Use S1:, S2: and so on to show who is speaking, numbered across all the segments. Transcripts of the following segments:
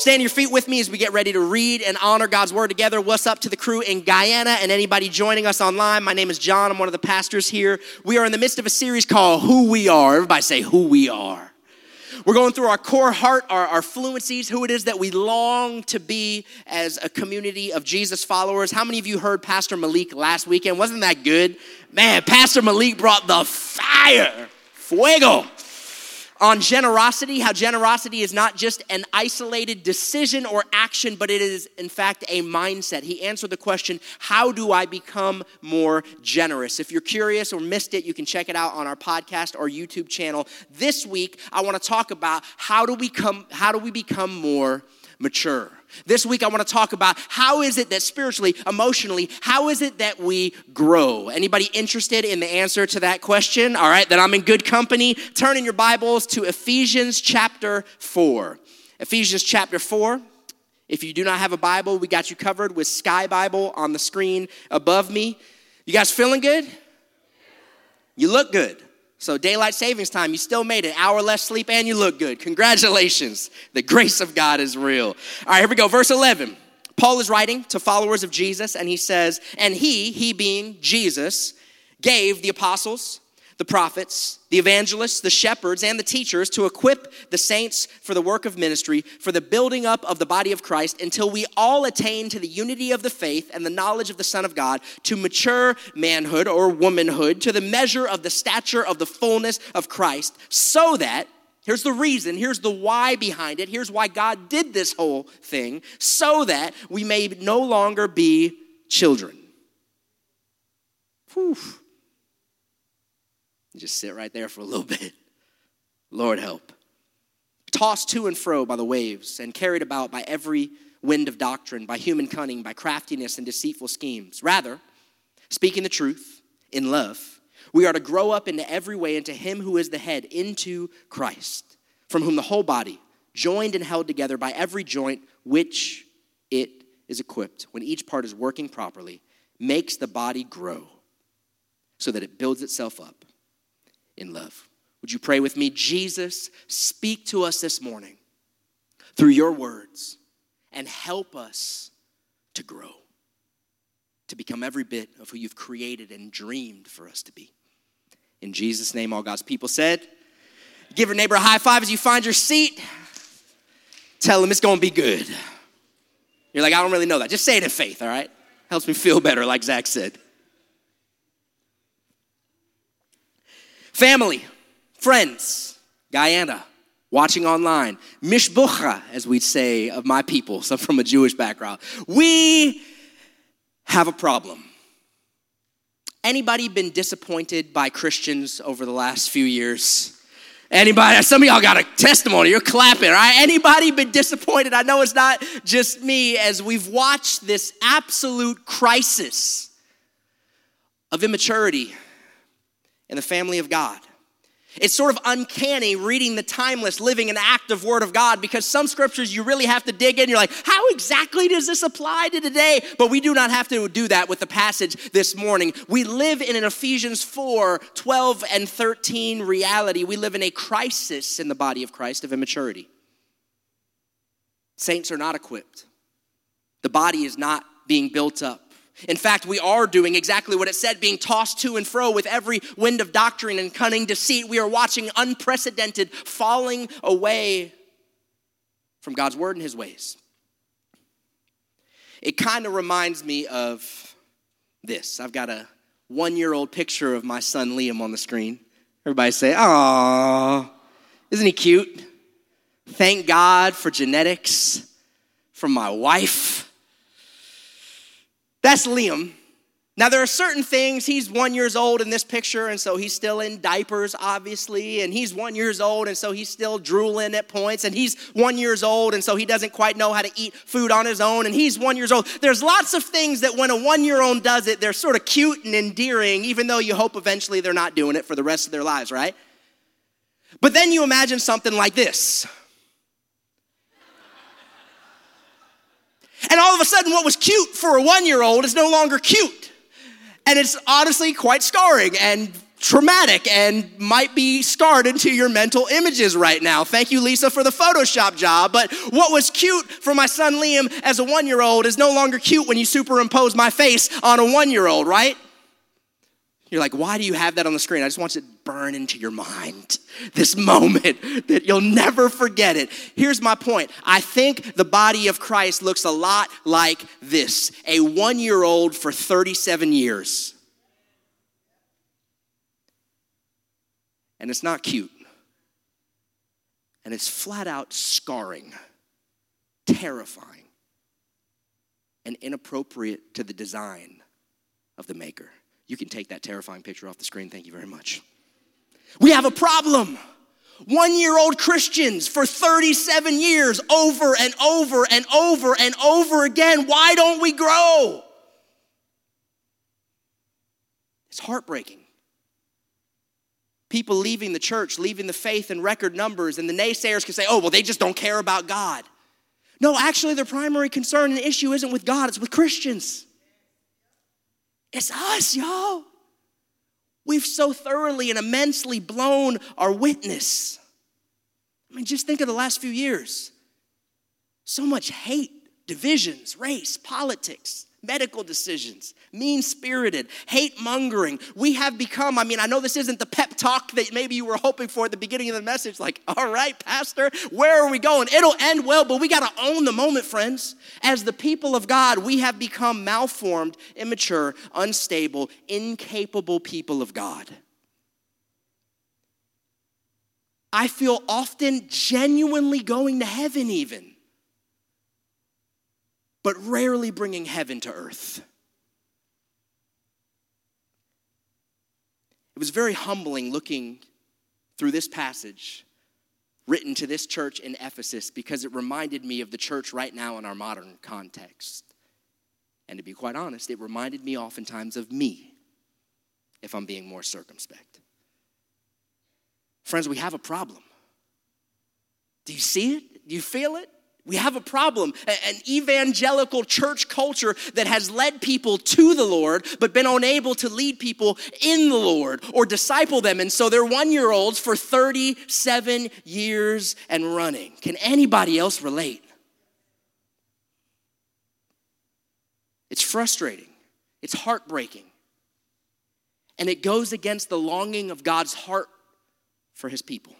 S1: Stand your feet with me as we get ready to read and honor God's word together. What's up to the crew in Guyana and anybody joining us online? My name is John. I'm one of the pastors here. We are in the midst of a series called Who We Are. Everybody say, Who We Are. We're going through our core heart, our, our fluencies, who it is that we long to be as a community of Jesus followers. How many of you heard Pastor Malik last weekend? Wasn't that good? Man, Pastor Malik brought the fire, fuego on generosity, how generosity is not just an isolated decision or action, but it is, in fact, a mindset. He answered the question, How do I become more generous? If you're curious or missed it, you can check it out on our podcast or YouTube channel. This week, I want to talk about how do we, come, how do we become more mature. This week, I want to talk about how is it that spiritually, emotionally, how is it that we grow? Anybody interested in the answer to that question? All right, then I'm in good company. Turn in your Bibles to Ephesians chapter 4. Ephesians chapter 4. If you do not have a Bible, we got you covered with Sky Bible on the screen above me. You guys feeling good? You look good. So, daylight savings time, you still made it. Hour less sleep and you look good. Congratulations. The grace of God is real. All right, here we go. Verse 11. Paul is writing to followers of Jesus, and he says, And he, he being Jesus, gave the apostles, the prophets, the evangelists, the shepherds, and the teachers to equip the saints for the work of ministry, for the building up of the body of Christ, until we all attain to the unity of the faith and the knowledge of the Son of God, to mature manhood or womanhood, to the measure of the stature of the fullness of Christ, so that Here's the reason, here's the why behind it, here's why God did this whole thing, so that we may no longer be children. Whew. Just sit right there for a little bit. Lord help. Tossed to and fro by the waves and carried about by every wind of doctrine, by human cunning, by craftiness and deceitful schemes. Rather, speaking the truth in love, we are to grow up into every way into Him who is the head, into Christ, from whom the whole body, joined and held together by every joint which it is equipped, when each part is working properly, makes the body grow so that it builds itself up in love. Would you pray with me? Jesus, speak to us this morning through your words and help us to grow, to become every bit of who you've created and dreamed for us to be. In Jesus' name, all God's people said, Give your neighbor a high five as you find your seat. Tell him it's gonna be good. You're like, I don't really know that. Just say it in faith, all right? Helps me feel better, like Zach said. Family, friends, Guyana, watching online, mishbucha, as we'd say of my people, some from a Jewish background. We have a problem. Anybody been disappointed by Christians over the last few years? Anybody? Some of y'all got a testimony. You're clapping, right? Anybody been disappointed? I know it's not just me as we've watched this absolute crisis of immaturity in the family of God. It's sort of uncanny reading the timeless, living an active word of God because some scriptures you really have to dig in. You're like, how exactly does this apply to today? But we do not have to do that with the passage this morning. We live in an Ephesians 4 12 and 13 reality. We live in a crisis in the body of Christ of immaturity. Saints are not equipped, the body is not being built up. In fact, we are doing exactly what it said, being tossed to and fro with every wind of doctrine and cunning deceit. We are watching unprecedented falling away from God's word and his ways. It kind of reminds me of this. I've got a one year old picture of my son Liam on the screen. Everybody say, "Aw, isn't he cute? Thank God for genetics from my wife. That's Liam. Now, there are certain things, he's one years old in this picture, and so he's still in diapers, obviously, and he's one years old, and so he's still drooling at points, and he's one years old, and so he doesn't quite know how to eat food on his own, and he's one years old. There's lots of things that when a one-year-old does it, they're sort of cute and endearing, even though you hope eventually they're not doing it for the rest of their lives, right? But then you imagine something like this. And all of a sudden, what was cute for a one year old is no longer cute. And it's honestly quite scarring and traumatic and might be scarred into your mental images right now. Thank you, Lisa, for the Photoshop job. But what was cute for my son Liam as a one year old is no longer cute when you superimpose my face on a one year old, right? You're like, why do you have that on the screen? I just want it to burn into your mind this moment that you'll never forget it. Here's my point I think the body of Christ looks a lot like this a one year old for 37 years. And it's not cute. And it's flat out scarring, terrifying, and inappropriate to the design of the Maker. You can take that terrifying picture off the screen. Thank you very much. We have a problem. One year old Christians for 37 years, over and over and over and over again. Why don't we grow? It's heartbreaking people leaving the church, leaving the faith in record numbers, and the naysayers can say, oh, well, they just don't care about God. No, actually, their primary concern and issue isn't with God, it's with Christians. It's us, y'all. We've so thoroughly and immensely blown our witness. I mean, just think of the last few years. So much hate, divisions, race, politics, medical decisions, mean spirited, hate mongering. We have become, I mean, I know this isn't the pep talk that maybe you were hoping for at the beginning of the message, like, all right, Pastor, where are we going? It'll end well, but we got to own the moment, friends. As the people of God, we have become malformed, immature, unstable, incapable people of God. I feel often genuinely going to heaven, even but rarely bringing heaven to earth. It was very humbling looking through this passage written to this church in Ephesus because it reminded me of the church right now in our modern context. And to be quite honest, it reminded me oftentimes of me, if I'm being more circumspect. Friends, we have a problem. Do you see it? Do you feel it? We have a problem, an evangelical church culture that has led people to the Lord, but been unable to lead people in the Lord or disciple them. And so they're one year olds for 37 years and running. Can anybody else relate? It's frustrating, it's heartbreaking, and it goes against the longing of God's heart for his people.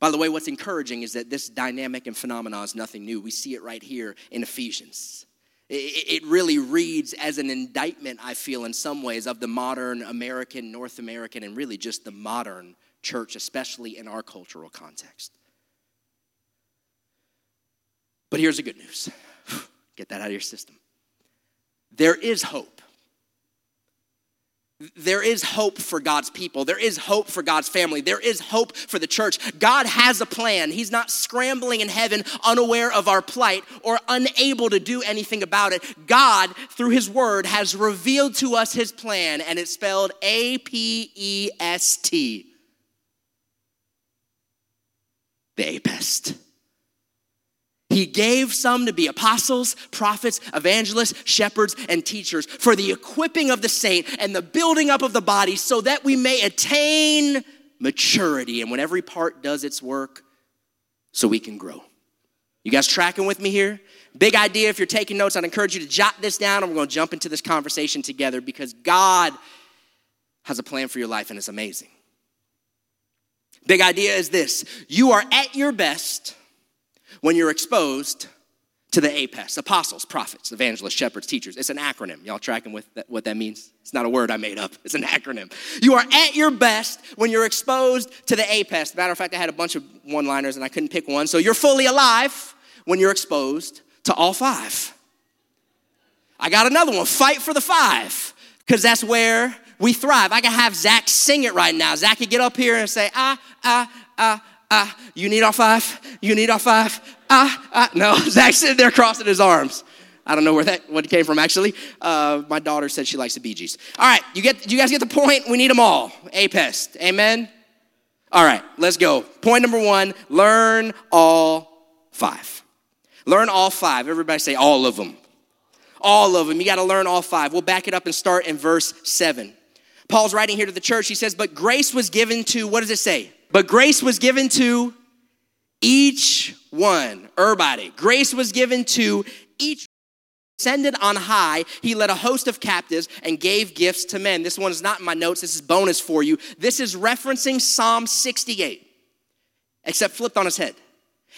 S1: By the way, what's encouraging is that this dynamic and phenomenon is nothing new. We see it right here in Ephesians. It really reads as an indictment, I feel, in some ways, of the modern American, North American, and really just the modern church, especially in our cultural context. But here's the good news get that out of your system. There is hope there is hope for God's people. There is hope for God's family. There is hope for the church. God has a plan. He's not scrambling in heaven, unaware of our plight or unable to do anything about it. God, through His word, has revealed to us His plan, and it's spelled A P E S T. The APEST. He gave some to be apostles, prophets, evangelists, shepherds, and teachers for the equipping of the saint and the building up of the body so that we may attain maturity. And when every part does its work, so we can grow. You guys tracking with me here? Big idea. If you're taking notes, I'd encourage you to jot this down and we're going to jump into this conversation together because God has a plan for your life and it's amazing. Big idea is this you are at your best when you're exposed to the APES apostles, prophets, evangelists, shepherds, teachers. It's an acronym. Y'all tracking with that, what that means? It's not a word I made up, it's an acronym. You are at your best when you're exposed to the APES. Matter of fact, I had a bunch of one liners and I couldn't pick one. So you're fully alive when you're exposed to all five. I got another one fight for the five, because that's where we thrive. I can have Zach sing it right now. Zach could get up here and say, ah, ah, ah, ah, you need all five? You need all five? Ah, ah. No, Zach's sitting there crossing his arms. I don't know where that what came from actually. Uh, my daughter said she likes the Bee Gees. All right, you get you guys get the point. We need them all. APEST. Amen. All right, let's go. Point number one: learn all five. Learn all five. Everybody say all of them. All of them. You got to learn all five. We'll back it up and start in verse seven. Paul's writing here to the church. He says, But grace was given to, what does it say? But grace was given to each one, everybody. Grace was given to each ascended on high, he led a host of captives and gave gifts to men. This one is not in my notes, this is bonus for you. This is referencing Psalm 68, except flipped on his head.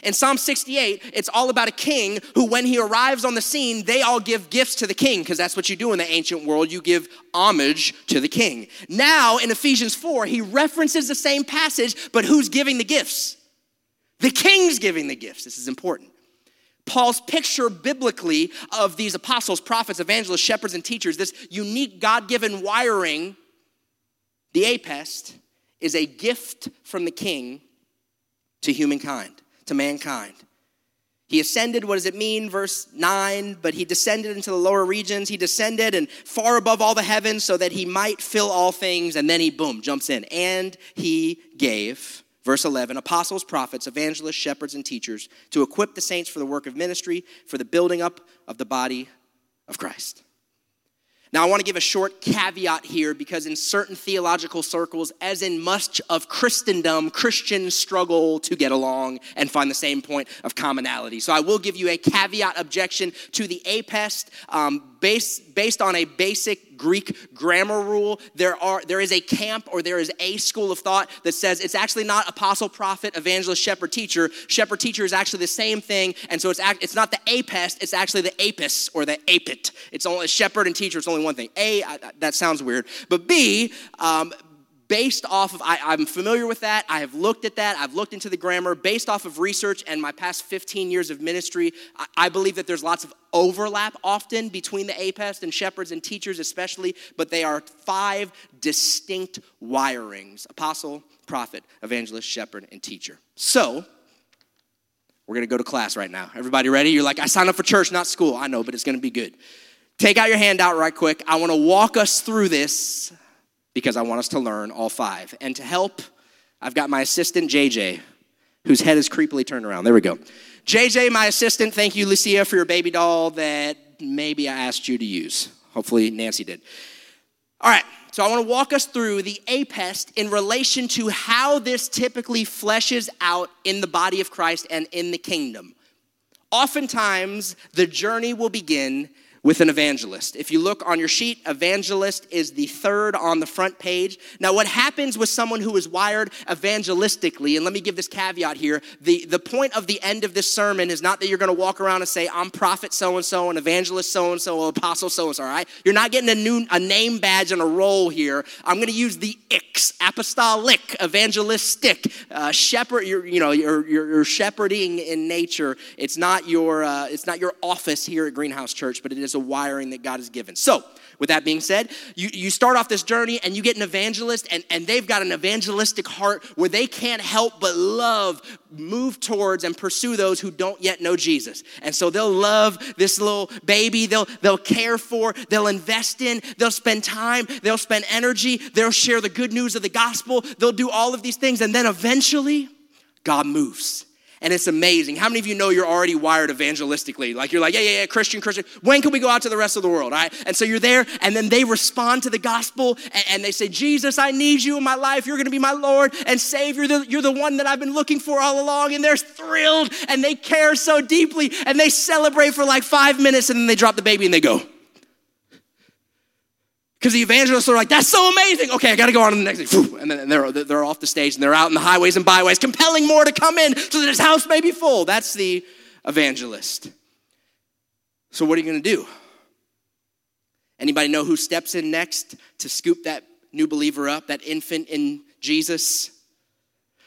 S1: In Psalm 68, it's all about a king who, when he arrives on the scene, they all give gifts to the king, because that's what you do in the ancient world. You give homage to the king. Now, in Ephesians 4, he references the same passage, but who's giving the gifts? The king's giving the gifts. This is important. Paul's picture biblically of these apostles, prophets, evangelists, shepherds, and teachers, this unique God given wiring, the apest, is a gift from the king to humankind to mankind. He ascended, what does it mean? Verse 9, but he descended into the lower regions. He descended and far above all the heavens so that he might fill all things. And then he, boom, jumps in. And he gave, verse 11, apostles, prophets, evangelists, shepherds, and teachers to equip the saints for the work of ministry, for the building up of the body of Christ. Now, I want to give a short caveat here because, in certain theological circles, as in much of Christendom, Christians struggle to get along and find the same point of commonality. So, I will give you a caveat objection to the APEST um, based, based on a basic Greek grammar rule, there, are, there is a camp or there is a school of thought that says it's actually not apostle, prophet, evangelist, shepherd, teacher. Shepherd, teacher is actually the same thing. And so it's, act, it's not the apest, it's actually the apis or the apit. It's only shepherd and teacher, it's only one thing. A, I, that sounds weird. But B, um, based off of, I, am familiar with that. I have looked at that. I've looked into the grammar. Based off of research and my past 15 years of ministry, I, I believe that there's lots of overlap often between the APEST and shepherds and teachers, especially, but they are five distinct wirings apostle, prophet, evangelist, shepherd, and teacher. So, we're gonna go to class right now. Everybody ready? You're like, I signed up for church, not school. I know, but it's gonna be good. Take out your handout right quick. I wanna walk us through this because I want us to learn all five. And to help, I've got my assistant, JJ, whose head is creepily turned around. There we go. JJ, my assistant, thank you, Lucia, for your baby doll that maybe I asked you to use. Hopefully, Nancy did. All right, so I want to walk us through the APEST in relation to how this typically fleshes out in the body of Christ and in the kingdom. Oftentimes, the journey will begin with an evangelist. If you look on your sheet, evangelist is the third on the front page. Now, what happens with someone who is wired evangelistically, and let me give this caveat here the, the point of the end of this sermon is not that you're going to walk around and say, I'm prophet so and so, an evangelist so and so, apostle so and so, all right? You're not getting a new a name badge and a role here. I'm going to use the Ix, apostolic, evangelistic, uh, shepherd, you're, you know, you're, you're, you're, shepherding in nature. It's not, your, uh, it's not your office here at Greenhouse Church, but it is is a wiring that God has given. So, with that being said, you, you start off this journey and you get an evangelist, and, and they've got an evangelistic heart where they can't help but love, move towards, and pursue those who don't yet know Jesus. And so they'll love this little baby, they'll, they'll care for, they'll invest in, they'll spend time, they'll spend energy, they'll share the good news of the gospel, they'll do all of these things, and then eventually, God moves and it's amazing. How many of you know you're already wired evangelistically? Like you're like, yeah, yeah, yeah, Christian, Christian. When can we go out to the rest of the world? All right. And so you're there, and then they respond to the gospel and, and they say, Jesus, I need you in my life. You're to be my Lord and Savior. The, you're the one that I've been looking for all along. And they're thrilled and they care so deeply and they celebrate for like five minutes and then they drop the baby and they go. Because the evangelists are like, that's so amazing. Okay, I got to go on to the next thing. And then they're, they're off the stage and they're out in the highways and byways, compelling more to come in so that his house may be full. That's the evangelist. So, what are you going to do? Anybody know who steps in next to scoop that new believer up, that infant in Jesus?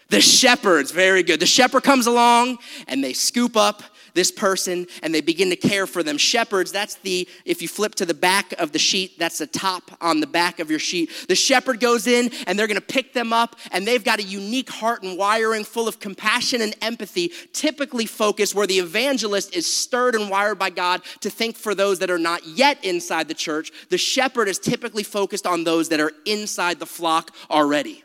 S1: The shepherds, very good. The shepherd comes along and they scoop up this person and they begin to care for them. Shepherds, that's the, if you flip to the back of the sheet, that's the top on the back of your sheet. The shepherd goes in and they're gonna pick them up and they've got a unique heart and wiring full of compassion and empathy, typically focused where the evangelist is stirred and wired by God to think for those that are not yet inside the church. The shepherd is typically focused on those that are inside the flock already.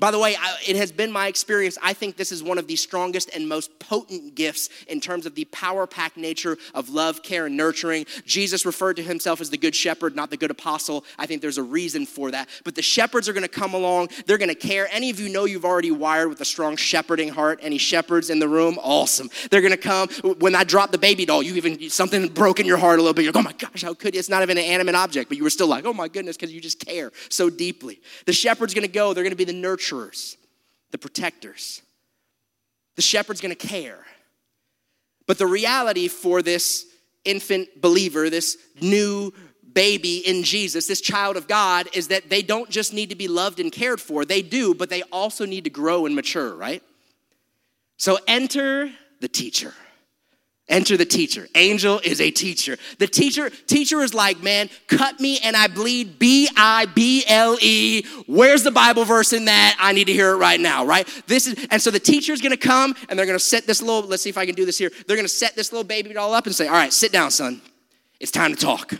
S1: By the way, it has been my experience. I think this is one of the strongest and most potent gifts in terms of the power packed nature of love, care, and nurturing. Jesus referred to himself as the good shepherd, not the good apostle. I think there's a reason for that. But the shepherds are going to come along, they're going to care. Any of you know you've already wired with a strong shepherding heart? Any shepherds in the room? Awesome. They're going to come. When I dropped the baby doll, you even, something broke in your heart a little bit. You're like, oh my gosh, how could? It's not even an animate object, but you were still like, oh my goodness, because you just care so deeply. The shepherd's going to go, they're going to be the nurturer nurturers, the protectors. The shepherd's gonna care. But the reality for this infant believer, this new baby in Jesus, this child of God, is that they don't just need to be loved and cared for, they do, but they also need to grow and mature, right? So enter the teacher. Enter the teacher. Angel is a teacher. The teacher, teacher is like, man, cut me and I bleed. B I B L E. Where's the Bible verse in that? I need to hear it right now, right? This is, and so the teacher is gonna come and they're gonna set this little, let's see if I can do this here. They're gonna set this little baby doll up and say, all right, sit down, son. It's time to talk.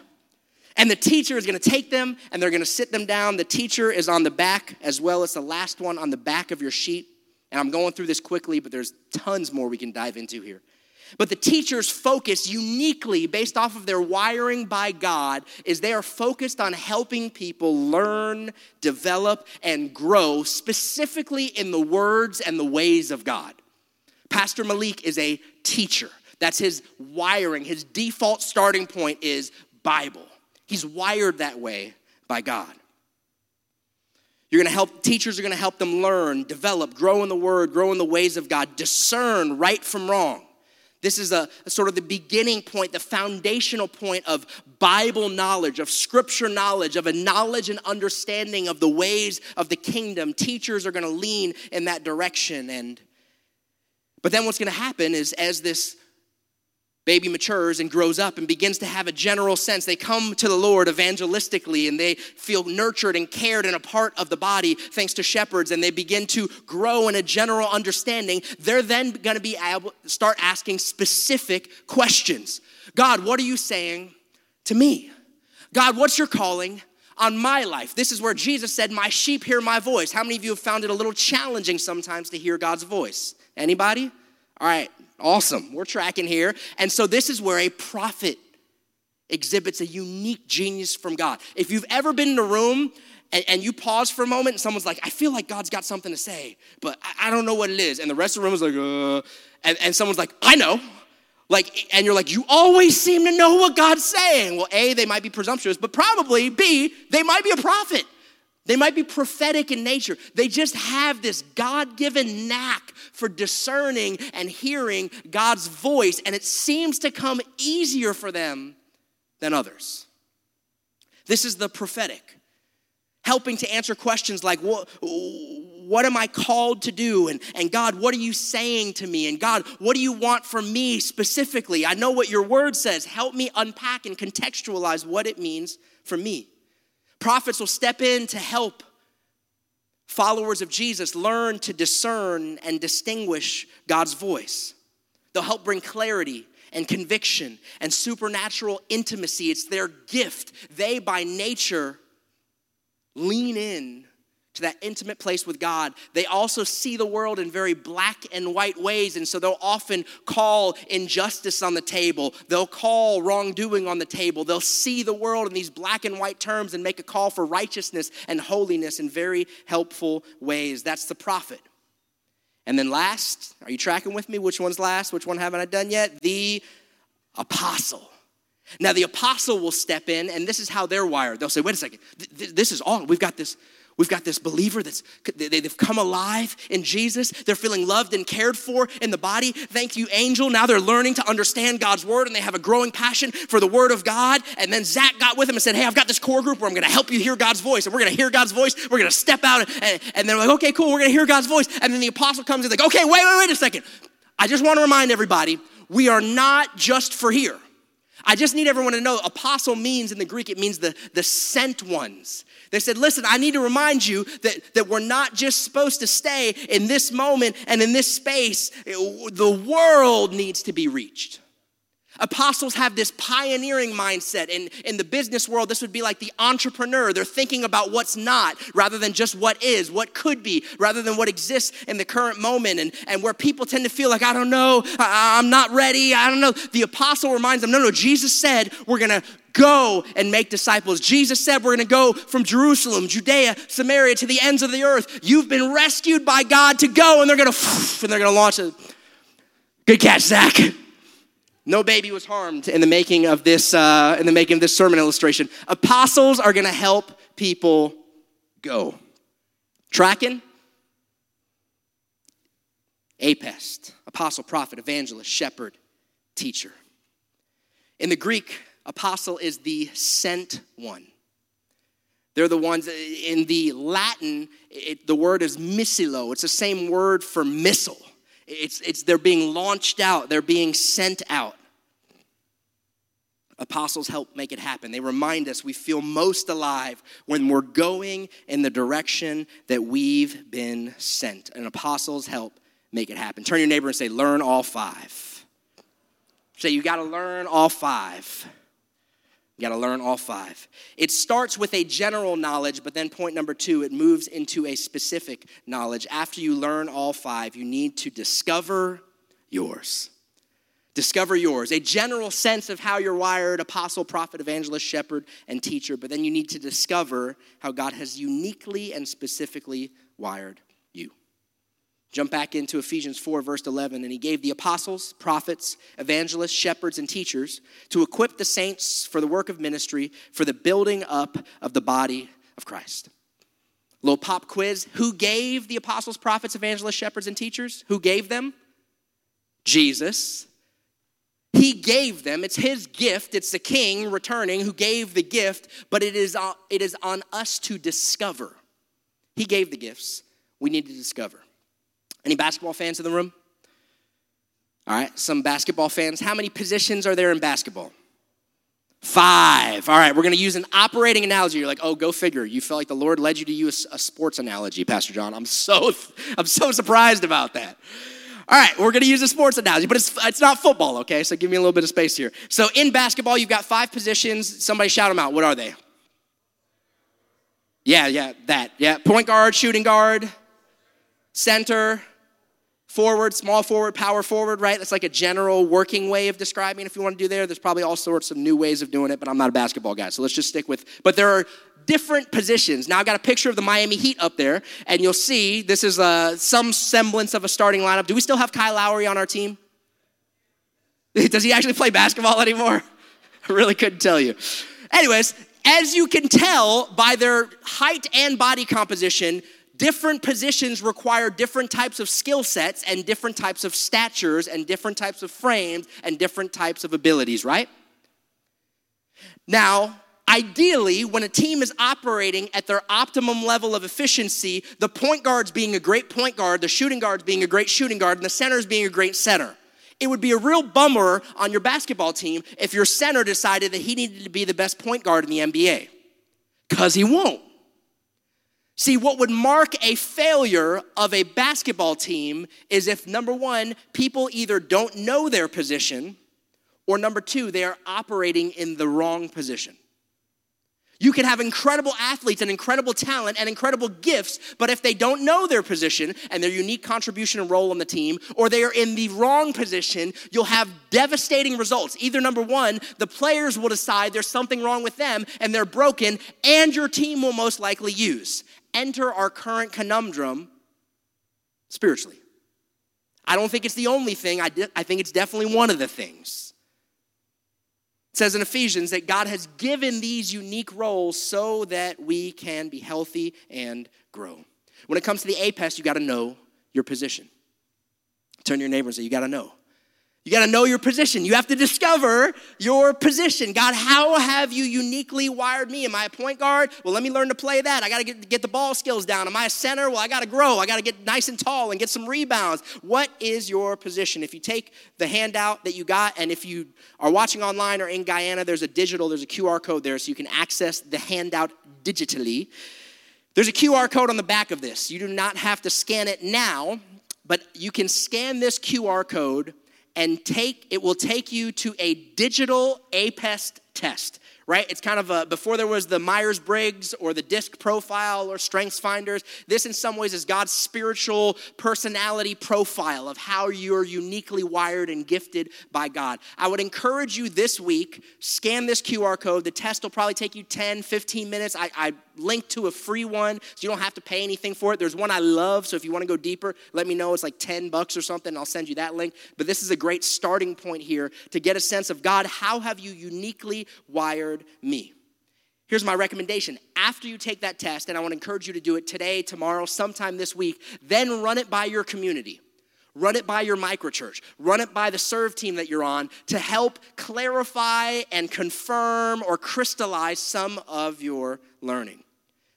S1: And the teacher is gonna take them and they're gonna sit them down. The teacher is on the back as well as the last one on the back of your sheet. And I'm going through this quickly, but there's tons more we can dive into here. But the teacher's focus, uniquely based off of their wiring by God, is they are focused on helping people learn, develop, and grow, specifically in the words and the ways of God. Pastor Malik is a teacher. That's his wiring. His default starting point is Bible. He's wired that way by God. You're gonna help, teachers are gonna help them learn, develop, grow in the word, grow in the ways of God, discern right from wrong. This is a, a, sort of the beginning point, the foundational point of Bible knowledge, of scripture knowledge, of a knowledge and understanding of the ways of the kingdom. Teachers are going to lean in that direction and but then what's going to happen is as this baby matures and grows up and begins to have a general sense. They come to the Lord evangelistically and they feel nurtured and cared and a part of the body thanks to shepherds and they begin to grow in a general understanding. They're then going to be able to start asking specific questions. God, what are you saying to me? God, what's your calling on my life? This is where Jesus said, "My sheep hear my voice." How many of you have found it a little challenging sometimes to hear God's voice? Anybody? All right, Awesome. We're tracking here. And so this is where a prophet exhibits a unique genius from God. If you've ever been in a room and, and, you pause for a moment and someone's like, I feel like God's got something to say, but I, I don't know what it is. And the rest of the room is like, uh, and, and someone's like, I know. Like, and you're like, you always seem to know what God's saying. Well, A, they might be presumptuous, but probably B, they might be a prophet. They might be prophetic in nature. They just have this God given knack for discerning and hearing God's voice, and it seems to come easier for them than others. This is the prophetic, helping to answer questions like, What, what am I called to do? And, and God, what are you saying to me? And God, what do you want from me specifically? I know what your word says. Help me unpack and contextualize what it means for me. Prophets will step in to help followers of Jesus learn to discern and distinguish God's voice. They'll help bring clarity and conviction and supernatural intimacy. It's their gift. They, by nature, lean in to that intimate place with God. They also see the world in very black and white ways, and so they'll often call injustice on the table. They'll call wrongdoing on the table. They'll see the world in these black and white terms and make a call for righteousness and holiness in very helpful ways. That's the prophet. And then last, are you tracking with me? Which one's last? Which one haven't I done yet? The apostle. Now, the apostle will step in, and this is how they're wired. They'll say, wait a second, this is all. We've got this We've got this believer that's they've come alive in Jesus. They're feeling loved and cared for in the body. Thank you, angel. Now they're learning to understand God's word and they have a growing passion for the word of God. And then Zach got with him and said, Hey, I've got this core group where I'm to help you hear God's voice. And we're to hear God's voice. We're to step out. And, and they're like, Okay, cool. We're to hear God's voice. And then the apostle comes and like, Okay, wait, wait, wait a second. I just want to remind everybody we are not just for here. I just need everyone to know apostle means in the Greek, it means the, the sent ones. They said, Listen, I need to remind you that, that we're not just supposed to stay in this moment and in this space. The world needs to be reached. Apostles have this pioneering mindset. In, in the business world, this would be like the entrepreneur. They're thinking about what's not rather than just what is, what could be, rather than what exists in the current moment. And, and where people tend to feel like, I don't know, I, I'm not ready, I don't know. The apostle reminds them, no, no, Jesus said we're gonna go and make disciples. Jesus said we're gonna go from Jerusalem, Judea, Samaria to the ends of the earth. You've been rescued by God to go, and they're gonna, and they're gonna launch it. Good catch, Zach. No baby was harmed in the making of this, uh, in the making of this sermon illustration. Apostles are going to help people go. Tracking? Apest, apostle, prophet, evangelist, shepherd, teacher. In the Greek, apostle is the sent one. They're the ones in the Latin, it, the word is missilo. It's the same word for missile. It's, it's they're being launched out, they're being sent out. Apostles help make it happen. They remind us we feel most alive when we're going in the direction that we've been sent. And apostles help make it happen. Turn your neighbor and say, Learn all five. Say, You got to learn all five. You got to learn all five. It starts with a general knowledge, but then point number two, it moves into a specific knowledge. After you learn all five, you need to discover yours. Discover yours, a general sense of how you're wired apostle, prophet, evangelist, shepherd, and teacher. But then you need to discover how God has uniquely and specifically wired Jump back into Ephesians 4, verse 11. And he gave the apostles, prophets, evangelists, shepherds, and teachers to equip the saints for the work of ministry, for the building up of the body of Christ. Little pop quiz Who gave the apostles, prophets, evangelists, shepherds, and teachers? Who gave them? Jesus. He gave them. It's his gift. It's the king returning who gave the gift, but it is, uh, it is on us to discover. He gave the gifts. We need to discover. Any basketball fans in the room? All right, some basketball fans. How many positions are there in basketball? Five. All right, we're going to use an operating analogy. You're like, oh, go figure. You felt like the Lord led you to use a sports analogy, Pastor John. I'm so, I'm so surprised about that. All right, we're going to use a sports analogy, but it's, it's not football, okay? So give me a little bit of space here. So in basketball, you've got five positions. Somebody shout them out. What are they? Yeah, yeah, that. Yeah, point guard, shooting guard, center, forward, small forward, power forward, right? That's like a general working way of describing if you want to do there. There's probably all sorts of new ways of doing it, but I'm not a basketball guy, so let's just stick with. But there are different positions. Now I've got a picture of the Miami Heat up there, and you'll see this is uh, some semblance of a starting lineup. Do we still have Kyle Lowry on our team? Does he actually play basketball anymore? I really couldn't tell you. Anyways, as you can tell by their height and body composition, different positions require different types of skill sets and different types of statures and different types of frames and different types of abilities, right? Now, ideally, when a team is operating at their optimum level of efficiency, the point guard's being a great point guard, the shooting guard's being a great shooting guard, and the center's being a great center. It would be a real bummer on your basketball team if your center decided that he needed to be the best point guard in the NBA, because he won't. See, what would mark a failure of a basketball team is if number one, people either don't know their position, or number two, they are operating in the wrong position. You can have incredible athletes and incredible talent and incredible gifts, but if they don't know their position and their unique contribution and role on the team, or they are in the wrong position, you'll have devastating results. Either number one, the players will decide there's something wrong with them and they're broken, and your team will most likely use enter our current conundrum spiritually. I don't think it's the only thing, I, di- I think it's definitely one of the things. It says in Ephesians that God has given these unique roles so that we can be healthy and grow. When it comes to the APEST, you got to know your position. Turn your neighbor and say, You got to know. You got to know your position. You have to discover your position. God, how have you uniquely wired me? Am I a point guard? Well, let me learn to play that. I got to get, get the ball skills down. Am I a center? Well, I got to grow. I got to get nice and tall and get some rebounds. What is your position? If you take the handout that you got, and if you are watching online or in Guyana, there's a digital, there's a QR code there so you can access the handout digitally. There's a QR code on the back of this. You do not have to scan it now, but you can scan this QR code and take it will take you to a digital APEST test right? It's kind of a, before there was the Myers Briggs or the DISC profile or Strengths Finders, this in some ways is God's spiritual personality profile of how you're uniquely wired and gifted by God. I would encourage you this week, scan this QR code. The test will probably take you 10, 15 minutes. I, I linked to a free one, so you don't have to pay anything for it. There's one I love, so if you want to go deeper, let me know. It's like 10 bucks or something. I'll send you that link. But this is a great starting point here to get a sense of God, how have you uniquely wired me. Here's my recommendation. After you take that test, and I want to encourage you to do it today, tomorrow, sometime this week, then run it by your community. Run it by your microchurch. Run it by the serve team that you're on to help clarify and confirm or crystallize some of your learning.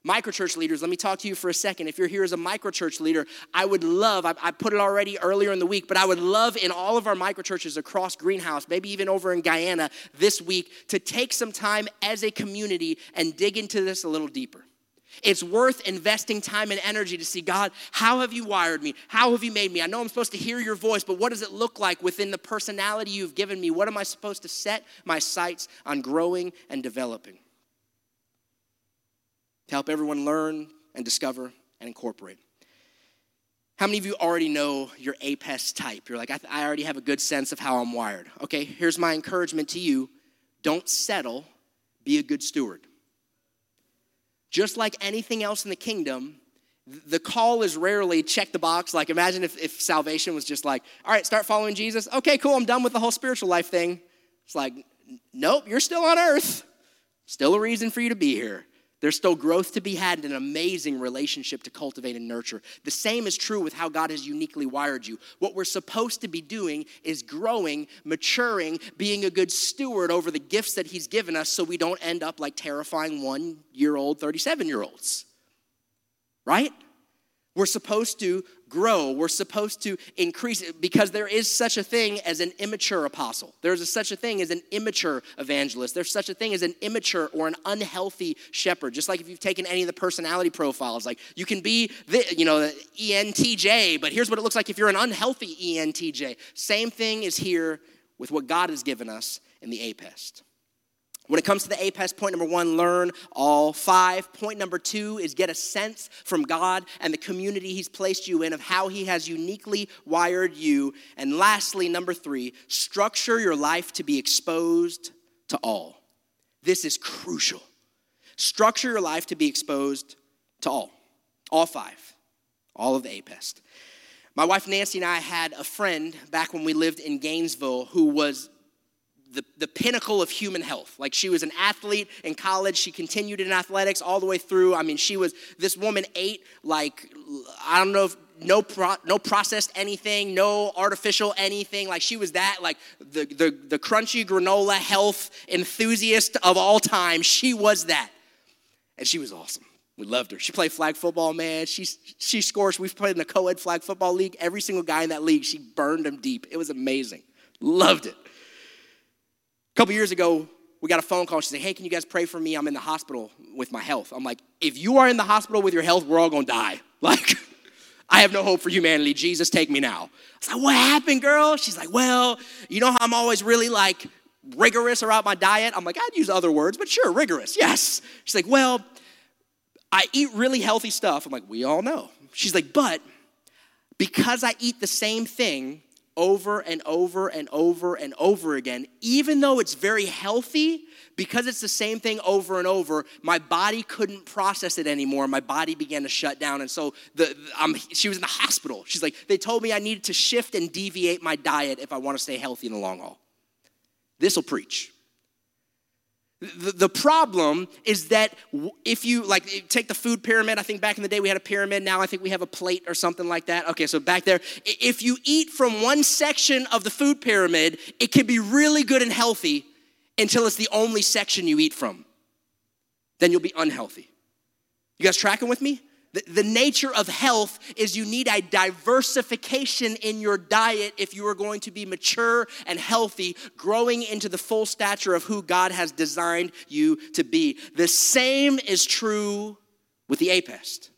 S1: Microchurch leaders, let me talk to you for a second. If you're here as a microchurch leader, I would love, I, I, put it already earlier in the week, but I would love in all of our microchurches across Greenhouse, maybe even over in Guyana this week, to take some time as a community and dig into this a little deeper. It's worth investing time and energy to see God, how have you wired me? How have you made me? I know I'm supposed to hear your voice, but what does it look like within the personality you've given me? What am I supposed to set my sights on growing and developing? to help everyone learn and discover and incorporate. How many of you already know your APES type? You're like, I, I already have a good sense of how I'm wired. Okay, here's my encouragement to you don't settle, be a good steward. Just like anything else in the kingdom, the call is rarely check the box. Like, imagine if, if salvation was just like, all right, start following Jesus. Okay, cool, I'm done with the whole spiritual life thing. It's like, nope, you're still on earth. Still a reason for you to be here. There's still growth to be had and an amazing relationship to cultivate and nurture. The same is true with how God has uniquely wired you. What we're supposed to be doing is growing, maturing, being a good steward over the gifts that He's given us so we don't end up like terrifying one year old, 37 year olds. Right? We're supposed to grow. We're supposed to increase because there is such a thing as an immature apostle. There's a, such a thing as an immature evangelist. There's such a thing as an immature or an unhealthy shepherd. Just like if you've taken any of the personality profiles, like you can be the, you know, the ENTJ, but here's what it looks like if you're an unhealthy ENTJ. Same thing is here with what God has given us in the APEST. When it comes to the APEST, point number one, learn all five. Point number two is get a sense from God and the community He's placed you in of how He has uniquely wired you. And lastly, number three, structure your life to be exposed to all. This is crucial. Structure your life to be exposed to all. All five. All of the APEST. My wife Nancy and I had a friend back when we lived in Gainesville who was the, the pinnacle of human health. Like she was an athlete in college. She continued in athletics all the way through. I mean, she was, this woman ate like, I don't know if, no pro, no processed anything, no artificial anything. Like she was that, like the, the, the crunchy granola health enthusiast of all time. She was that. And she was awesome. We loved her. She played flag football, man. She, she scores. We've played in the co ed flag football league. Every single guy in that league, she burned them deep. It was amazing. Loved it. A couple years ago, we got a phone call. She said, Hey, can you guys pray for me? I'm in the hospital with my health. I'm like, If you are in the hospital with your health, we're all gonna die. Like, I have no hope for humanity. Jesus, take me now. I was like, What happened, girl? She's like, Well, you know how I'm always really like rigorous about my diet? I'm like, I'd use other words, but sure, rigorous, yes. She's like, Well, I eat really healthy stuff. I'm like, We all know. She's like, But because I eat the same thing over and over and over and over again, even though it's very healthy, because it's the same thing over and over, my body couldn't process it anymore. My body began to shut down. And so the, the she was in the hospital. She's like, they told me I needed to shift and deviate my diet if I want to stay healthy in the long haul. This will preach. The, problem is that if you like take the food pyramid, I think back in the day we had a pyramid. Now I think we have a plate or something like that. Okay, so back there, if you eat from one section of the food pyramid, it can be really good and healthy until it's the only section you eat from. Then you'll be unhealthy. You guys tracking with me? The, nature of health is you need a diversification in your diet if you are going to be mature and healthy, growing into the full stature of who God has designed you to be. The same is true with the APEST.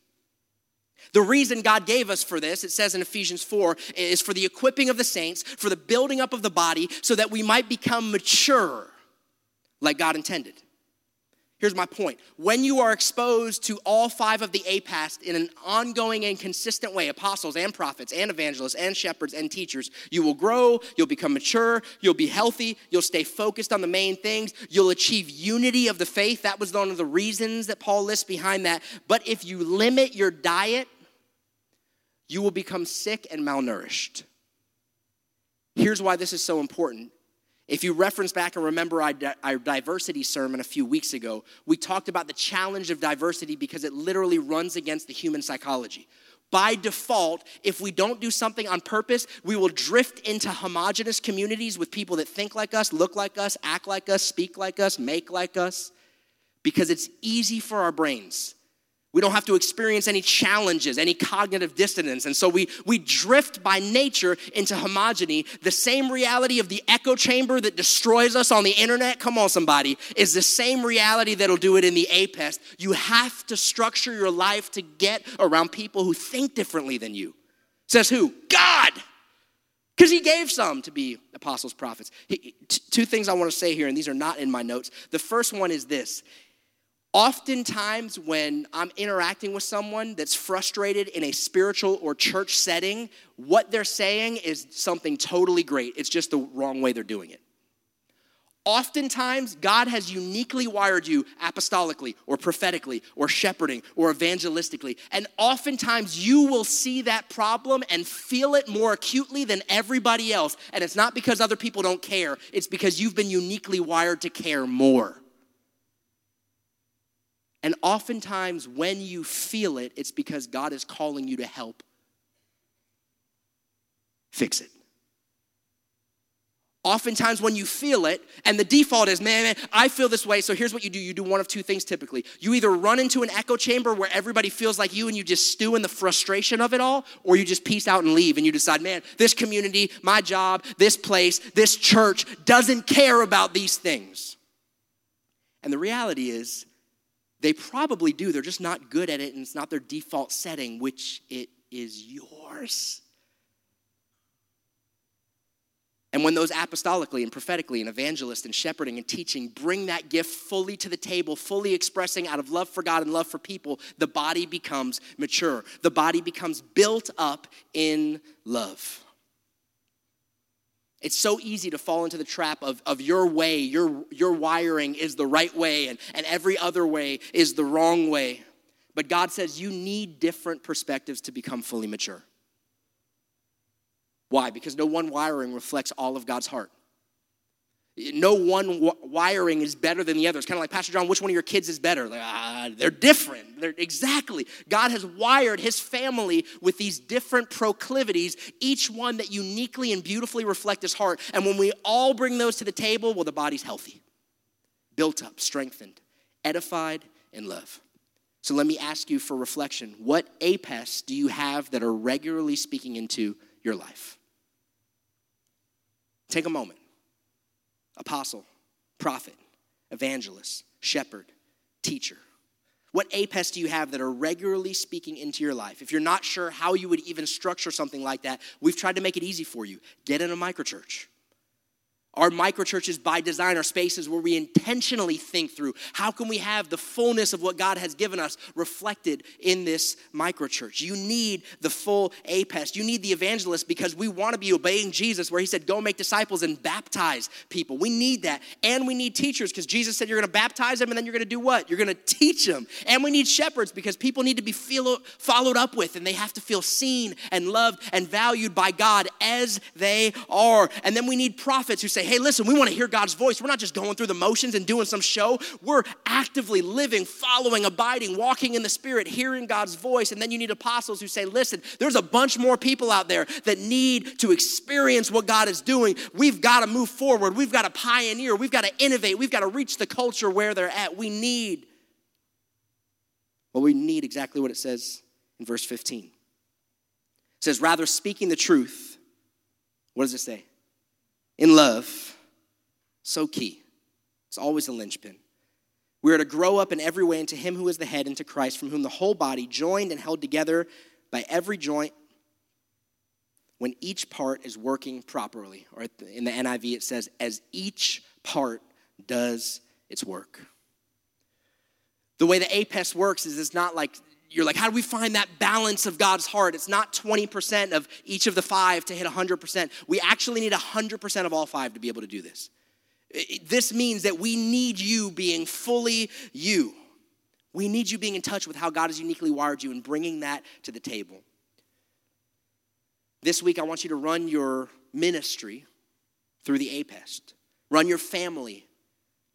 S1: The reason God gave us for this, it says in Ephesians 4, is for the equipping of the saints, for the building up of the body, so that we might become mature like God intended. Here's my point. When you are exposed to all five of the APEST in an ongoing and consistent way, apostles and prophets and evangelists and shepherds and teachers, you will grow, you'll become mature, you'll be healthy, you'll stay focused on the main things, you'll achieve unity of the faith. That was one of the reasons that Paul lists behind that. But if you limit your diet, you will become sick and malnourished. Here's why this is so important. If you reference back and remember our, our, diversity sermon a few weeks ago, we talked about the challenge of diversity because it literally runs against the human psychology. By default, if we don't do something on purpose, we will drift into homogenous communities with people that think like us, look like us, act like us, speak like us, make like us, because it's easy for our brains we don't have to experience any challenges, any cognitive dissonance. And so we, we drift by nature into homogeny. The same reality of the echo chamber that destroys us on the internet, come on, somebody, is the same reality that'll do it in the APEST. You have to structure your life to get around people who think differently than you. Says who? God! Because he gave some to be apostles, prophets. He, t- two things I want to say here, and these are not in my notes. The first one is this Oftentimes, when I'm interacting with someone that's frustrated in a spiritual or church setting, what they're saying is something totally great. It's just the wrong way they're doing it. Oftentimes, God has uniquely wired you apostolically or prophetically or shepherding or evangelistically. And oftentimes, you will see that problem and feel it more acutely than everybody else. And it's not because other people don't care, it's because you've been uniquely wired to care more. And oftentimes, when you feel it, it's because God is calling you to help fix it. Oftentimes, when you feel it, and the default is, man, man, I feel this way, so here's what you do. You do one of two things typically. You either run into an echo chamber where everybody feels like you and you just stew in the frustration of it all, or you just peace out and leave and you decide, man, this community, my job, this place, this church doesn't care about these things. And the reality is, they probably do. They're just not good at it, and it's not their default setting, which it is yours. And when those apostolically and prophetically and evangelist and shepherding and teaching bring that gift fully to the table, fully expressing out of love for God and love for people, the body becomes mature. The body becomes built up in love. It's so easy to fall into the trap of, of your way, your, your wiring is the right way, and, and every other way is the wrong way. But God says you need different perspectives to become fully mature. Why? Because no one wiring reflects all of God's heart. No one w- wiring is better than the other. It's kind of like, Pastor John, which one of your kids is better? Like, ah, they're different. They're, exactly. God has wired his family with these different proclivities, each one that uniquely and beautifully reflect his heart. And when we all bring those to the table, well, the body's healthy, built up, strengthened, edified, and love. So let me ask you for reflection what APEST do you have that are regularly speaking into your life? Take a moment apostle, prophet, evangelist, shepherd, teacher? What APEST do you have that are regularly speaking into your life? If you're not sure how you would even structure something like that, we've tried to make it easy for you. Get in a microchurch. Our microchurches by design are spaces where we intentionally think through how can we have the fullness of what God has given us reflected in this microchurch. You need the full APEST. You need the evangelist because we want to be obeying Jesus where he said go make disciples and baptize people. We need that. And we need teachers because Jesus said you're going to baptize them and then you're going to do what? You're going to teach them. And we need shepherds because people need to be feel, followed up with and they have to feel seen and loved and valued by God as they are. And then we need prophets who say hey, listen, we want to hear God's voice. We're not just going through the motions and doing some show. We're actively living, following, abiding, walking in the Spirit, hearing God's voice. And then you need apostles who say, listen, there's a bunch more people out there that need to experience what God is doing. We've got to move forward. We've got to pioneer. We've got to innovate. We've got to reach the culture where they're at. We need, well, we need exactly what it says in verse 15. It says, rather speaking the truth. What does it say? In love, so key. It's always a linchpin. We are to grow up in every way into Him who is the head, into Christ, from whom the whole body, joined and held together by every joint when each part is working properly. Or in the NIV, it says, as each part does its work. The way the APEST works is it's not like you're like, how do we find that balance of God's heart? It's not 20% of each of the five to hit 100%. We actually need 100% of all five to be able to do this. This means that we need you being fully you. We need you being in touch with how God has uniquely wired you and bringing that to the table. This week, I want you to run your ministry through the APEST. Run your family,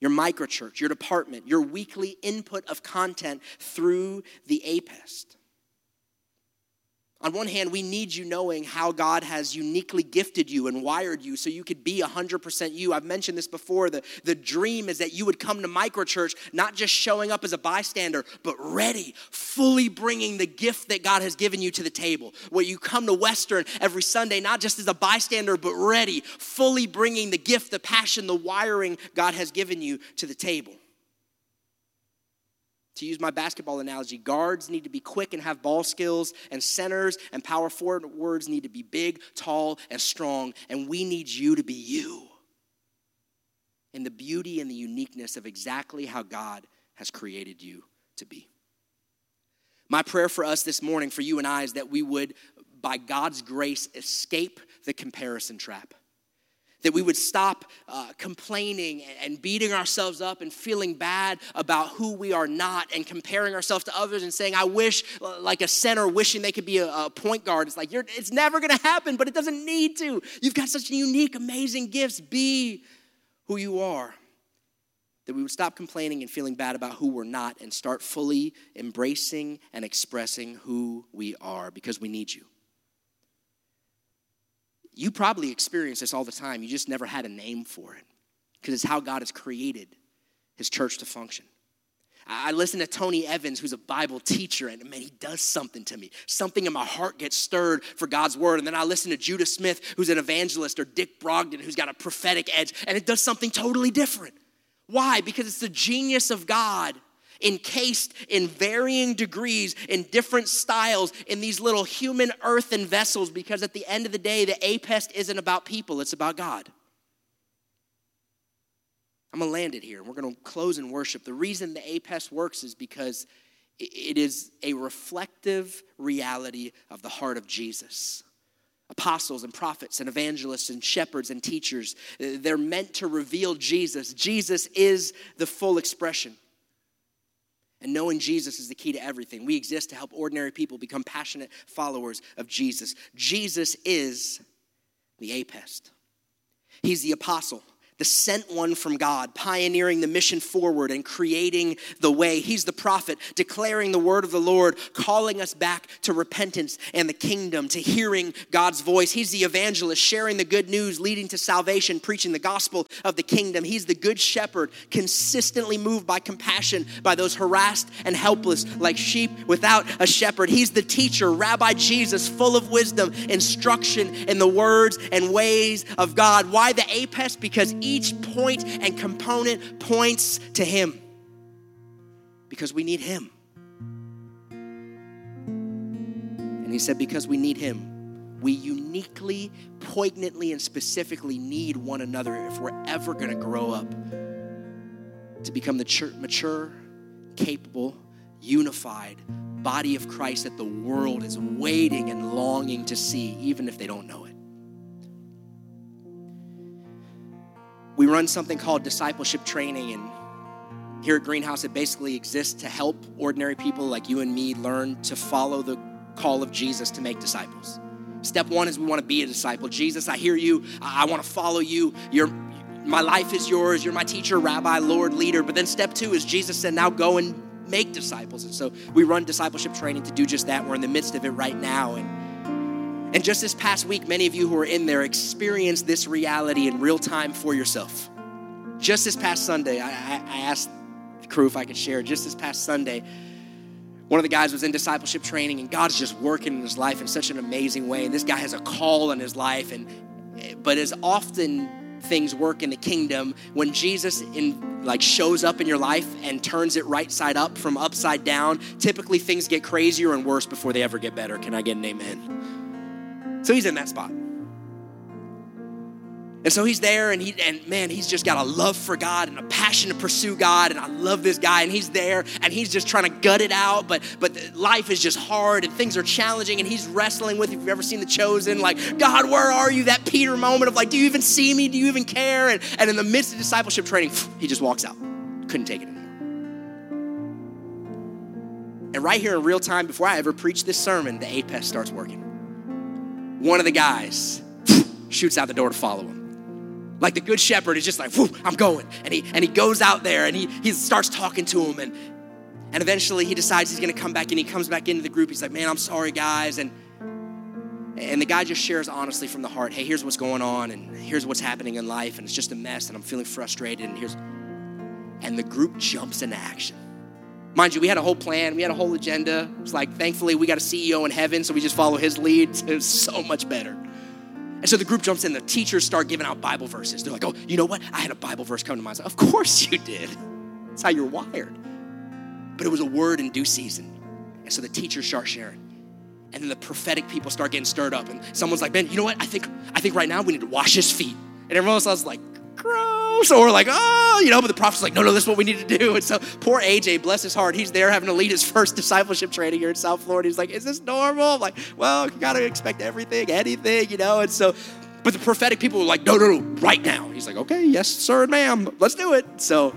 S1: your microchurch, your department, your weekly input of content through the APEST. On one hand, we need you knowing how God has uniquely gifted you and wired you so you could be 100% you. I've mentioned this before. The, the dream is that you would come to microchurch not just showing up as a bystander, but ready, fully bringing the gift that God has given you to the table. Where you come to Western every Sunday, not just as a bystander, but ready, fully bringing the gift, the passion, the wiring God has given you to the table. To use my basketball analogy, guards need to be quick and have ball skills, and centers and power forwards need to be big, tall, and strong. And we need you to be you in the beauty and the uniqueness of exactly how God has created you to be. My prayer for us this morning, for you and I, is that we would, by God's grace, escape the comparison trap that we would stop uh, complaining and beating ourselves up and feeling bad about who we are not and comparing ourselves to others and saying, I wish, like a center wishing they could be a, a point guard. It's like, it's never gonna happen, but it doesn't need to. You've got such unique, amazing gifts. Be who you are. That we would stop complaining and feeling bad about who we're not and start fully embracing and expressing who we are because we need you. You probably experience this all the time. You just never had a name for it because it's how God has created his church to function. I listen to Tony Evans, who's a Bible teacher, and man, he does something to me. Something in my heart gets stirred for God's word. And then I listen to Judah Smith, who's an evangelist, or Dick Brogden, who's got a prophetic edge, and it does something totally different. Why? Because it's the genius of God encased in varying degrees, in different styles, in these little human earthen vessels, because at the end of the day, the APEST isn't about people, it's about God. I'm gonna land it here. We're gonna close in worship. The reason the APEST works is because it is a reflective reality of the heart of Jesus apostles and prophets and evangelists and shepherds and teachers. They're meant to reveal Jesus. Jesus is the full expression. And knowing Jesus is the key to everything. We exist to help ordinary people become passionate followers of Jesus. Jesus is the APEST. He's the apostle the sent one from God, pioneering the mission forward and creating the way. He's the prophet, declaring the word of the Lord, calling us back to repentance and the kingdom, to hearing God's voice. He's the evangelist, sharing the good news, leading to salvation, preaching the gospel of the kingdom. He's the good shepherd, consistently moved by compassion by those harassed and helpless, like sheep without a shepherd. He's the teacher, Rabbi Jesus, full of wisdom, instruction in the words and ways of God. Why the APEST? Because point and component points to Him because we need Him. And He said, because we need Him, we uniquely, poignantly, and specifically need one another if we're ever going to grow up to become the mature, capable, unified body of Christ that the world is waiting and longing to see, even if they don't know it. We run something called discipleship training and here at greenhouse it basically exists to help ordinary people like you and me learn to follow the call of jesus to make disciples. Step one is we want to be a disciple. Jesus i hear you. I want to follow you. You're my life is yours. You're my teacher rabbi lord leader. But then step two is jesus said now go and make disciples. And so we run discipleship training to do just that. We're in the midst of it right now and and just this past week, many of you who are in there experienced this reality in real time for yourself. Just this past Sunday, I, I asked the crew if I could share. Just this past Sunday, one of the guys was in discipleship training, and God's just working in his life in such an amazing way. And this guy has a call in his life, and but as often things work in the kingdom, when Jesus in like shows up in your life and turns it right side up from upside down, typically things get crazier and worse before they ever get better. Can I get an amen? So he's in that spot. And so he's there and he and man, he's just got a love for God and a passion to pursue God. And I love this guy. And he's there and he's just trying to gut it out, but but life is just hard and things are challenging and he's wrestling with. If you've ever seen The Chosen, like, God, where are you? That Peter moment of like, do you even see me? Do you even care? And, and in the midst of discipleship training, he just walks out. Couldn't take it anymore. And right here in real time, before I ever preach this sermon, the APEST starts working. One of the guys shoots out the door to follow him like the good shepherd is just like, I'm going. And he and he goes out there and he, he starts talking to him and and eventually he decides he's gonna come back and he comes back into the group. He's like, man, I'm sorry, guys. And and the guy just shares honestly from the heart, hey, here's what's going on, and here's what's happening in life, and it's just a mess, and I'm feeling frustrated, and here's and the group jumps into action. Mind you, we had a whole plan, we had a whole agenda. It's like, thankfully, we got a CEO in heaven, so we just follow his lead. It's so much better. And so the group jumps in, the teachers start giving out Bible verses. They're like, oh, you know what? I had a Bible verse come to mind. Like, of course you did. That's how you're wired. But it was a word in due season. And so the teachers start sharing. And then the prophetic people start getting stirred up. And someone's like, Ben, you know what? I think, I think right now we need to wash his feet. And everyone else was like, gross. Or like, oh, you know, but the prophet's like, no, no, this is what we need to do. And so poor AJ, bless his heart, he's there having to lead his first discipleship training here in South Florida. He's like, is this normal? I'm like, well, you got to expect everything, anything, you know? And so, but the prophetic people were like, no, no, no, right now. He's like, okay, yes, sir, and ma'am, let's do it. So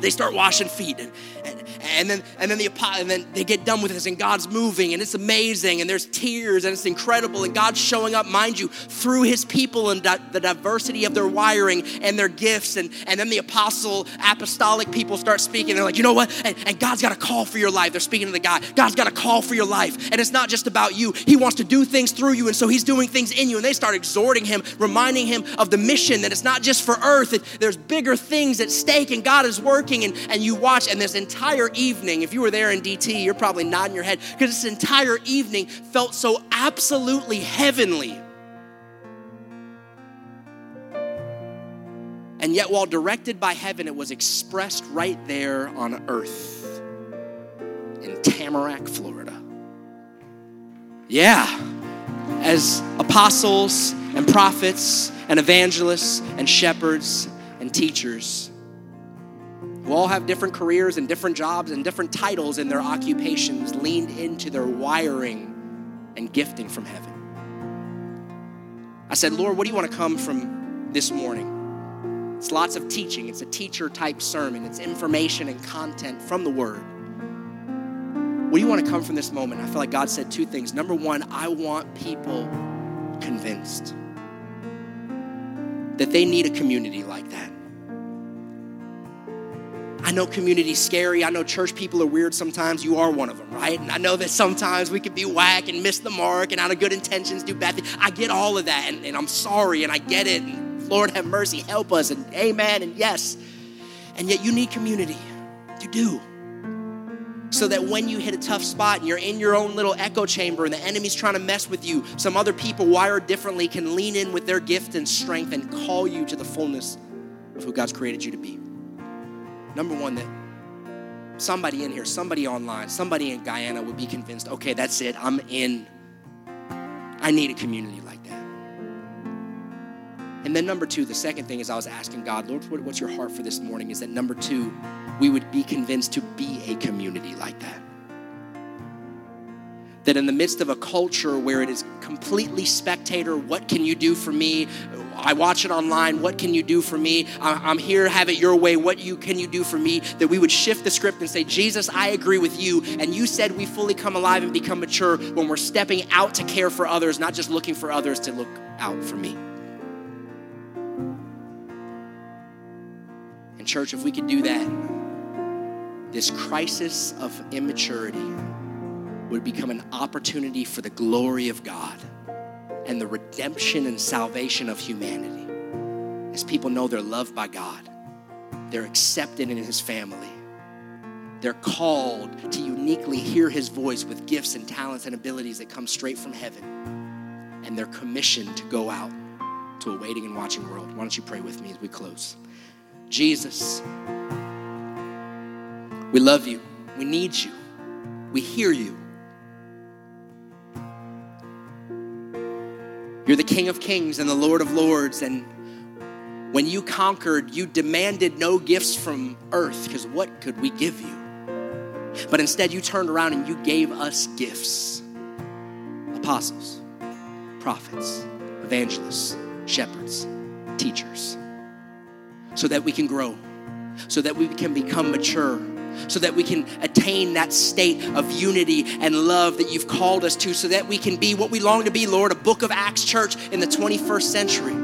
S1: they start washing feet and, and, and then and then the and then they get done with this and God's moving and it's amazing and there's tears and it's incredible and God's showing up mind you through his people and the diversity of their wiring and their gifts. And and then the apostle apostolic people start speaking they're like you know what? And, and God's got a call for your life. They're speaking to the guy God's got a call for your life. And it's not just about you. He wants to do things through you. And so he's doing things in you. And they start exhorting him reminding him of the mission that it's not just for earth. It, there's bigger things at stake and God is working and and you watch and this entire evening, if you were there in DT, you're probably nodding your head because this entire evening felt so absolutely heavenly. And yet, while directed by heaven, it was expressed right there on earth in Tamarac, Florida. Yeah, as apostles and prophets and evangelists and shepherds and teachers who all have different careers and different jobs and different titles in their occupations, leaned into their wiring and gifting from heaven. I said, Lord, what do you want to come from this morning? It's lots of teaching, it's a teacher type sermon, it's information and content from the Word. What do you want to come from this moment? I feel like God said two things. Number one, I want people convinced that they need a community like that. I know community's scary. I know church people are weird sometimes. You are one of them, right? And I know that sometimes we can be whack and miss the mark and out of good intentions do bad things. I get all of that and, and I'm sorry and I get it. And Lord have mercy, help us and amen and yes. And yet you need community. You do. So that when you hit a tough spot and you're in your own little echo chamber and the enemy's trying to mess with you, some other people wired differently can lean in with their gift and strength and call you to the fullness of who God's created you to be. Number one, that somebody in here, somebody online, somebody in Guyana would be convinced, okay, that's it, I'm in. I need a community like that. And then number two, the second thing is I was asking God, Lord, what's your heart for this morning? Is that number two, we would be convinced to be a community like that. That in the midst of a culture where it is completely spectator, what can you do for me? I watch it online. What can you do for me? I'm here, have it your way. What you can you do for me? That we would shift the script and say, Jesus, I agree with you. And you said we fully come alive and become mature when we're stepping out to care for others, not just looking for others to look out for me. And church, if we could do that, this crisis of immaturity would become an opportunity for the glory of God and the redemption and salvation of humanity. As people know they're loved by God, they're accepted in His family, they're called to uniquely hear His voice with gifts and talents and abilities that come straight from heaven, and they're commissioned to go out to a waiting and watching world. Why don't you pray with me as we close? Jesus, we love you. We need you. We hear you. You're the King of Kings and the Lord of Lords. And when you conquered, you demanded no gifts from earth, because what could we give you? But instead, you turned around and you gave us gifts apostles, prophets, evangelists, shepherds, teachers, so that we can grow, so that we can become mature so that we can that state of unity and love that you've called us to, so that we can be what we long to be, Lord, a book of Acts church in the 21st century.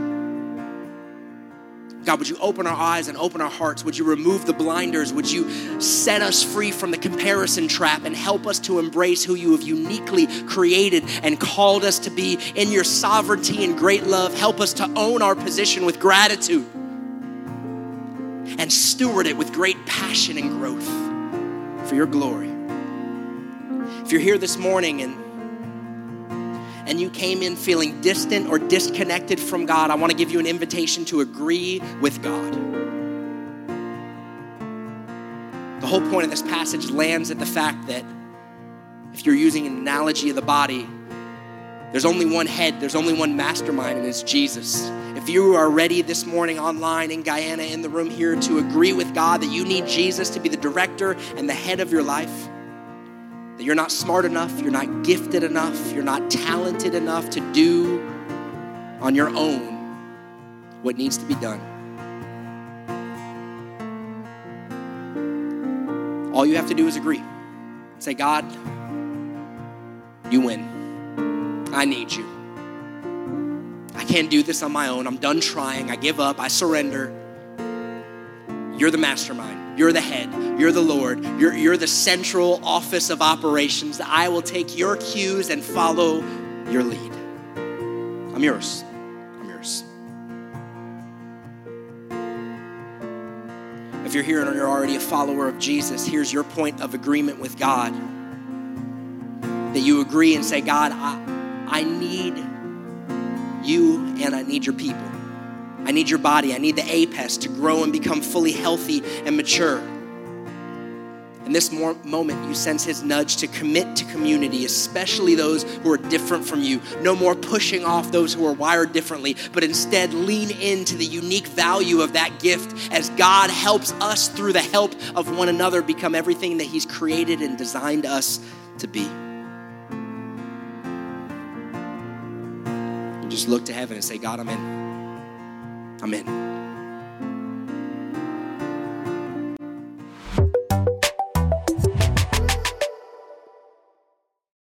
S1: God, would you open our eyes and open our hearts? Would you remove the blinders? Would you set us free from the comparison trap and help us to embrace who you have uniquely created and called us to be in your sovereignty and great love? Help us to own our position with gratitude and steward it with great passion and growth for your glory. If you're here this morning and and you came in feeling distant or disconnected from God, I want to give you an invitation to agree with God. The whole point of this passage lands at the fact that if you're using an analogy of the body, there's only one head, there's only one mastermind, and it's Jesus. If you are ready this morning online in Guyana, in the room here, to agree with God that you need Jesus to be the director and the head of your life, that you're not smart enough, you're not gifted enough, you're not talented enough to do on your own what needs to be done. All you have to do is agree. Say, God, you win. I need you. I can't do this on my own. I'm done trying. I give up. I surrender. You're the mastermind. You're the head. You're the Lord. You're, you're the central office of operations. I will take your cues and follow your lead. I'm yours. I'm yours. If you're here and you're already a follower of Jesus, here's your point of agreement with God. That you agree and say, God, I, I need you and I need your people. I need your body. I need the APEST to grow and become fully healthy and mature. In this moment, you sense his nudge to commit to community, especially those who are different from you. No more pushing off those who are wired differently, but instead lean into the unique value of that gift as God helps us through the help of one another become everything that he's created and designed us to be. Just look to heaven and say, God, I'm in. I'm in.